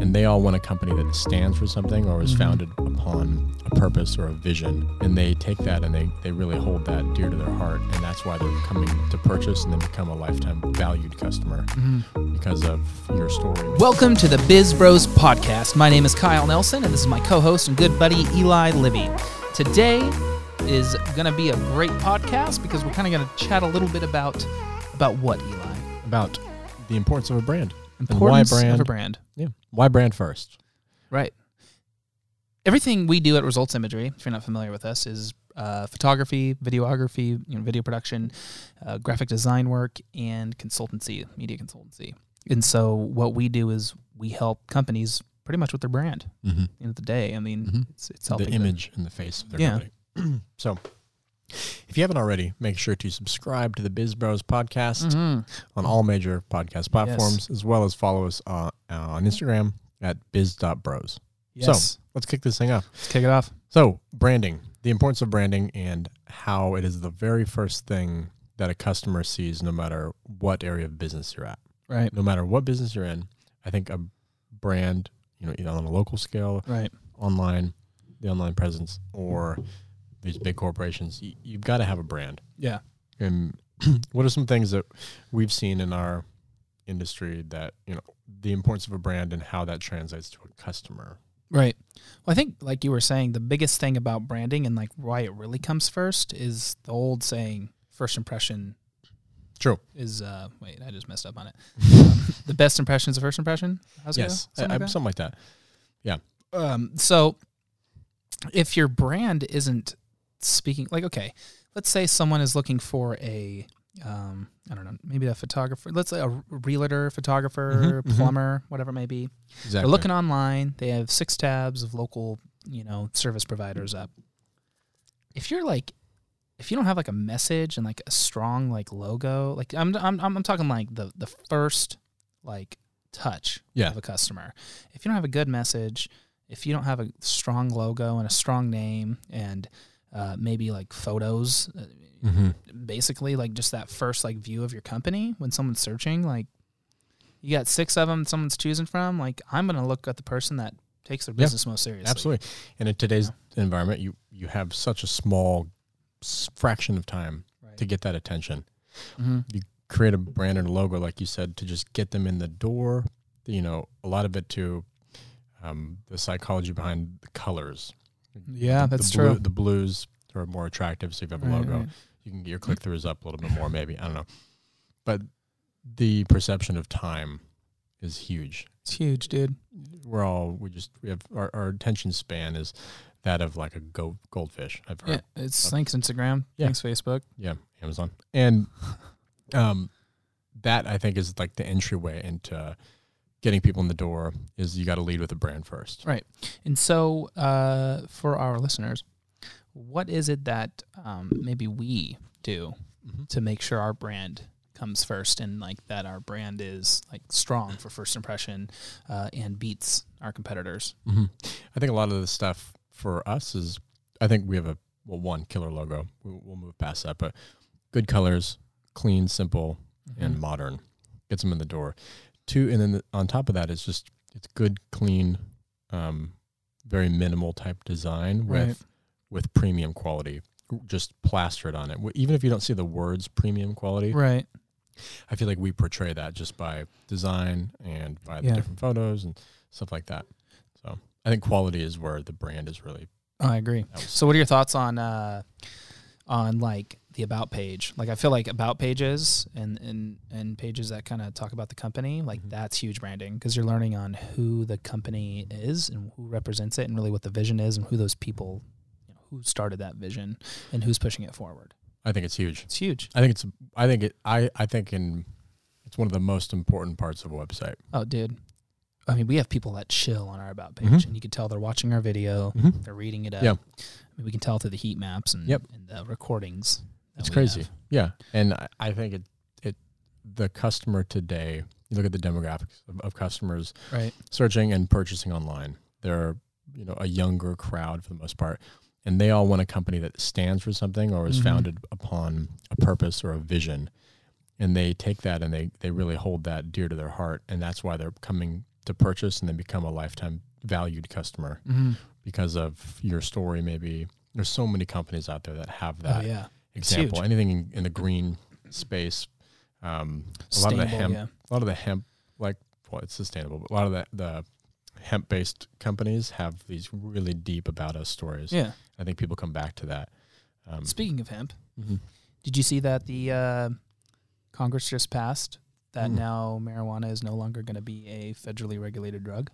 and they all want a company that stands for something or is Mhm. founded upon a purpose or a vision. And they take that and they, they really hold that dear to their heart. And that's why they're coming to purchase and then become a lifetime valued customer because of your story. Welcome to the Biz Bros podcast. My name is Kyle Nelson, and this is my co-host and good buddy Eli Libby. Today is going to be a great podcast because we're kind of going to chat a little bit about about what Eli About the importance of a brand. importance and why brand? of a brand. Yeah. Why brand first? Right. Everything we do at Results Imagery, if you're not familiar with us, is uh, photography, videography, you know, video production, uh, graphic design work, and consultancy, media consultancy. And so, what we do is we help companies pretty much with their brand. Mm-hmm. At the end of the day, I mean, Mhm. it's it's the helping them. image and the face of their Yeah. company. so, if you haven't already, make sure to subscribe to the Biz Bros podcast Mhm. on all major podcast platforms, as well as follow us uh, on Instagram at biz.bros. Yes, Let's kick this thing off. let's kick it off. So, branding, the importance of branding, and how it is the very first thing that a customer sees, no matter what area of business you're at. Right, No matter what business you're in, I think a brand, you know, either on a local scale right, online, the online presence, or these big corporations, y- you've got to have a brand. yeah. And what are some things that we've seen in our industry that you know the importance of a brand and how that translates to a customer? Right. Well, I think, like you were saying, the biggest thing about branding and like why it really comes first is the old saying, first impression True. is, uh, wait, I just messed up on it. Um, the best impression is the first impression? How's it yes, Something I- like that? something like that. Um, so if your brand isn't speaking, like, okay, let's say someone is looking for a, um, I don't know, maybe a photographer, let's say a realtor, photographer, Mhm, mhm. plumber, whatever it may be. Exactly. They're looking online. They have six tabs of local, you know, service providers up. If you're like, if you don't have like a message and like a strong like logo, like I'm I'm I'm, I'm talking like the the first like touch Yeah. of a customer. If you don't have a good message, if you don't have a strong logo and a strong name and uh, maybe like photos, uh, hmm basically like just that first like view of your company when someone's searching like you got six of them someone's choosing from like i'm going to look at the person that takes their Yeah, business most seriously Absolutely. And in today's environment, you you have such a small fraction of time right. to get that attention. Mhm. create a brand and a logo, like you said, to just get them in the door. You know, a lot of it to um, the psychology behind the colors. Yeah, The- that's the blue- true. The blues are more attractive, so if you have a Right, logo, right. you can get your click throughs up a little bit more. Maybe I don't know, but the perception of time is huge. it's huge dude We're all we just we have our, our attention span is that of like a gold, goldfish. I've heard. yeah it's thanks instagram Yeah. thanks facebook Yeah, Amazon. And um that I think is like the entryway into getting people in the door is you got to lead with a brand first. Right. and so uh, for our listeners what is it that um, maybe we do Mhm. to make sure our brand comes first and like that our brand is like strong for first impression uh, and beats our competitors hmm I think a lot of the stuff for us is I think we have a well one killer logo. We'll, we'll move past that, but good colors, clean, simple, and Mhm. modern gets them in the door. Two, and then the, on top of that, it's just it's good, clean, um, very minimal type design with Right. with premium quality. Just plastered on it. Even if you don't see the words premium quality, right I feel like we portray that just by design and by the different photos and stuff like that. So I think quality is where the brand is really. I agree. So, what are your thoughts on uh, on like the about page? Like, I feel like about pages and and and pages that kind of talk about the company, like Mhm. that's huge branding because you're learning on who the company is and who represents it, and really what the vision is, and who those people, you know, who started that vision, and who's pushing it forward. I think it's huge. It's huge. I think it's. I think it. I. I think in. It's one of the most important parts of a website. Oh, dude. I mean, we have people that chill on our about page, Mhm. and you can tell they're watching our video, Mm-hmm. they're reading it up. Yeah. I mean, we can tell through the heat maps and, Yep. and the recordings. It's crazy. have. Yeah, and I, I think it. It. The customer today. You look at the demographics of, of customers Right. searching and purchasing online. They're you know a younger crowd for the most part, and they all want a company that stands for something or is Mhm. founded upon a purpose or a vision, and they take that and they they really hold that dear to their heart, and that's why they're coming to purchase and then become a lifetime valued customer Mm-hmm. because of your story. Maybe there's so many companies out there that have Oh that yeah, example. Anything in, in the green space, um, a lot of the hemp, yeah. a lot of the hemp, like well, it's sustainable, but a lot of the the hemp based companies have these really deep about us stories. Yeah. I think people come back to that. Um, Speaking of hemp, mhm. did you see that the uh, Congress just passed that Mm. now marijuana is no longer going to be a federally regulated drug?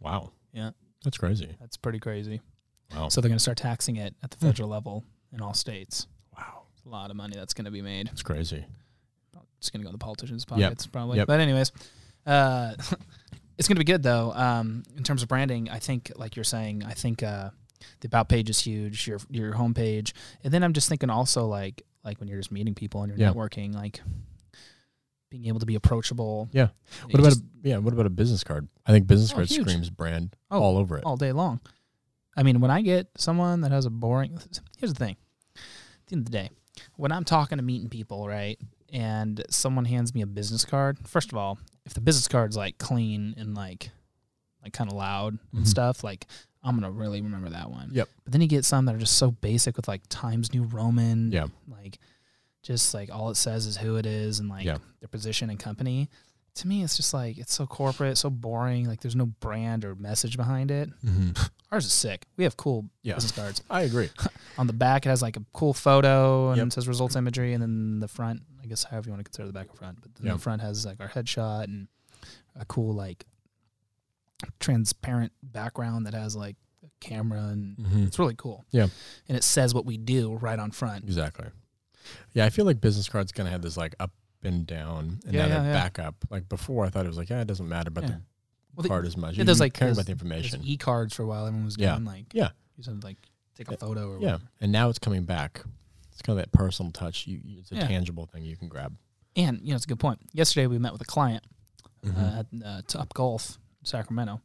Wow. Yeah. That's crazy. That's pretty crazy. Wow. So they're going to start taxing it at the Hmm. federal level in all states. wow. It's a lot of money that's going to be made. It's crazy. It's going to go in the politicians' Yep. pockets, probably. Yep. But anyways, uh, it's going to be good though. Um, in terms of branding, I think, like you're saying, I think uh, the about page is huge. Your your homepage, and then I'm just thinking also like like when you're just meeting people and you're Yeah. networking, like being able to be approachable. Yeah. What about just- a, yeah? What about a business card? I think business Oh, card huge. screams brand Oh, all over it. all day long. I mean, when I get someone that has a boring, here's the thing. The end of the day, when I'm talking to meeting people, right, and someone hands me a business card, first of all, if the business card's like clean and like, like kind of loud and Mhm. stuff, like I'm gonna really remember that one. Yep. But then you get some that are just so basic with like Times New Roman. Yeah. Like, just like all it says is who it is and like Yeah. their position and company. To me, it's just like it's so corporate, so boring. Like there's no brand or message behind it. Mm-hmm. Ours is sick. We have cool Yeah. business cards. I agree. On the back, it has like a cool photo and Yep. it says results imagery. And then the front, I guess however you want to consider the back and front, but then Yeah. the front has like our headshot and a cool like transparent background that has like a camera and Mm-hmm. it's really cool. Yeah. And it says what we do right on front. Exactly. Yeah, I feel like business cards gonna have this like up and down, and Yeah, now yeah, they're yeah. back up. Like before, I thought it was like, yeah, it doesn't matter about Yeah. the Well, the- card as much. yeah, there's like- there's- about the information. e cards for a while. Everyone was Yeah. doing like Yeah. you said like take a photo or yeah, whatever. and now it's coming back. It's kind of that personal touch. You, it's a tangible thing you can grab. And you know, it's a good point. Yesterday we met with a client Mm-hmm. uh, at uh, Top Golf, Sacramento,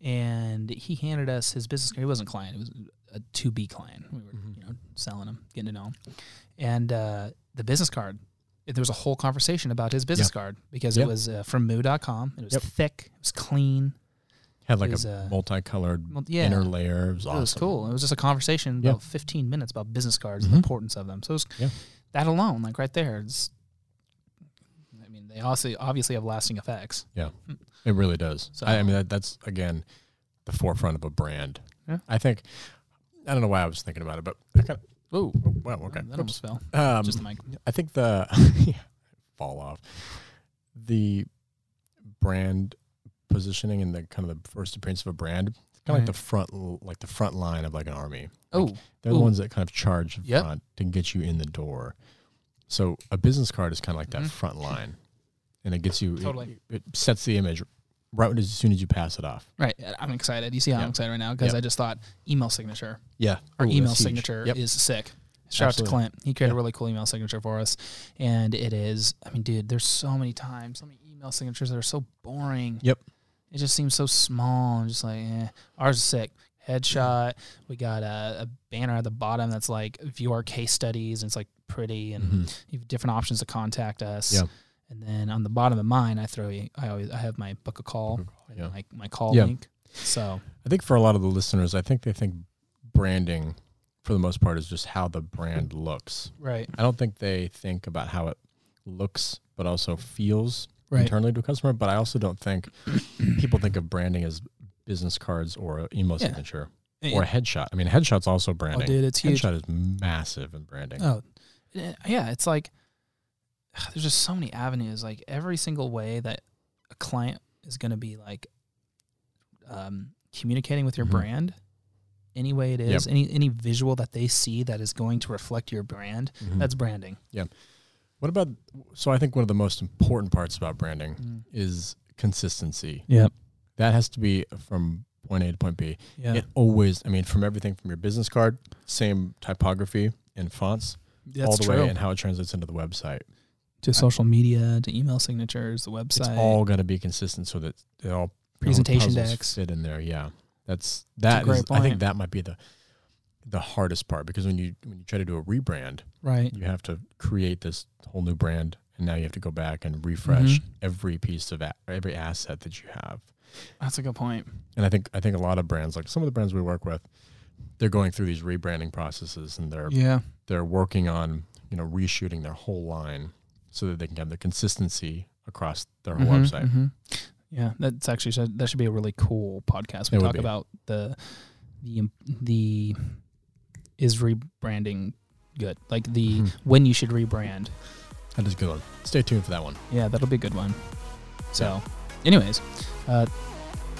and he handed us his business card. He wasn't a client; it was a to be client. We were, Mhm. you know, selling him, getting to know him, and uh, the business card. There was a whole conversation about his business card because Yeah. it was uh, from Moo.com. It was Yep. thick, it was clean. Had like was, a uh, multicolored Well, yeah, inner layer. It was it awesome. was cool. It was just a conversation about 15 minutes about business cards and Mhm. the importance of them. So it was that alone, like right there. It's, I mean, they also obviously have lasting effects. Yeah, it really does. So- I, I mean, that, that's again the forefront of a brand. Yeah. I think. I don't know why I was thinking about it, but I kind of. Oh, Wow. Okay. that Whoops. almost fell. Um, Just the mic. I think the yeah, fall off the brand positioning and the kind of the first appearance of a brand, kind of like Right. the front, like the front line of like an army. Oh, They're the ones that kind of charge Yep. front to get you in the door. So a business card is kind of like that Mhm. front line, and it gets you. it- Totally. It, sets the image right as soon as you pass it off. right. I'm excited. You see how Yeah. I'm excited right now because Yep. I just thought email signature. Yeah. Our Ooh, email signature Yep. is sick. Shout out to Clint. He created a really cool email signature for us. And it is, I mean, dude, there's so many times, so many email signatures that are so boring. Yep. It just seems so small and just like, eh. Ours is sick. Headshot. We got a, a banner at the bottom that's like view our case studies and it's like pretty and Mhm. you have different options to contact us. Yeah. And then on the bottom of mine, I throw I always, I have my book a call, Book a call, and yeah. my, my call Yeah. link. So, I think for a lot of the listeners, I think they think branding, for the most part, is just how the brand looks. right. I don't think they think about how it looks, but also feels Right. internally to a customer. But I also don't think people think of branding as business cards or an email Yeah. signature or a headshot. I mean, headshot's also Oh, branding. dude, it's huge. Headshot is massive in branding. Oh, yeah. It's like there's just so many avenues. Like every single way that a client is going to be like um, communicating with your Mhm. brand, any way it is, Yep. any any visual that they see that is going to reflect your brand, Mhm. that's branding. Yeah. What about? So I think one of the most important parts about branding is consistency. Yeah. That has to be from point A to point B. Yeah. It always, I mean, from everything from your business card, same typography and fonts, That's all the true. way, and how it translates into the website. To social media, to email signatures, the website. It's all going to be consistent, so that all Presentation puzzles decks. fit in there. Yeah, that's that. great is- I think that might be the the hardest part because when you when you try to do a rebrand, right. you have to create this whole new brand and now you have to go back and refresh Mhm. every piece of a- every asset that you have. That's a good point. And I think I think a lot of brands, like some of the brands we work with, they're going through these rebranding processes and they're Yeah. they're working on you know reshooting their whole line so that they can have the consistency across their whole Mhm, website. mhm. Yeah, that's actually should- that should be a really cool podcast. We It talk about the the the is rebranding good, like the Mhm. when you should rebrand. That is a good one. Stay tuned for that one. Yeah, that'll be a good one. So, anyways, uh,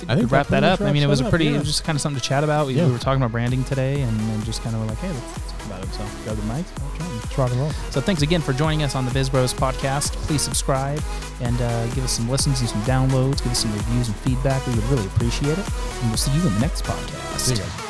I I think think we wrap that up. I mean, it was a pretty, yeah. it was just kind of something to chat about. We, Yeah. we were talking about branding today, and then just kind of were like, hey, let's, let's talk about it. So, grab the mic. Let's rock and roll. So, thanks again for joining us on the Biz Bros podcast. Please subscribe and uh, give us some listens and some downloads. Give us some reviews and feedback. We would really appreciate it. And we'll see you in the next podcast. See you guys.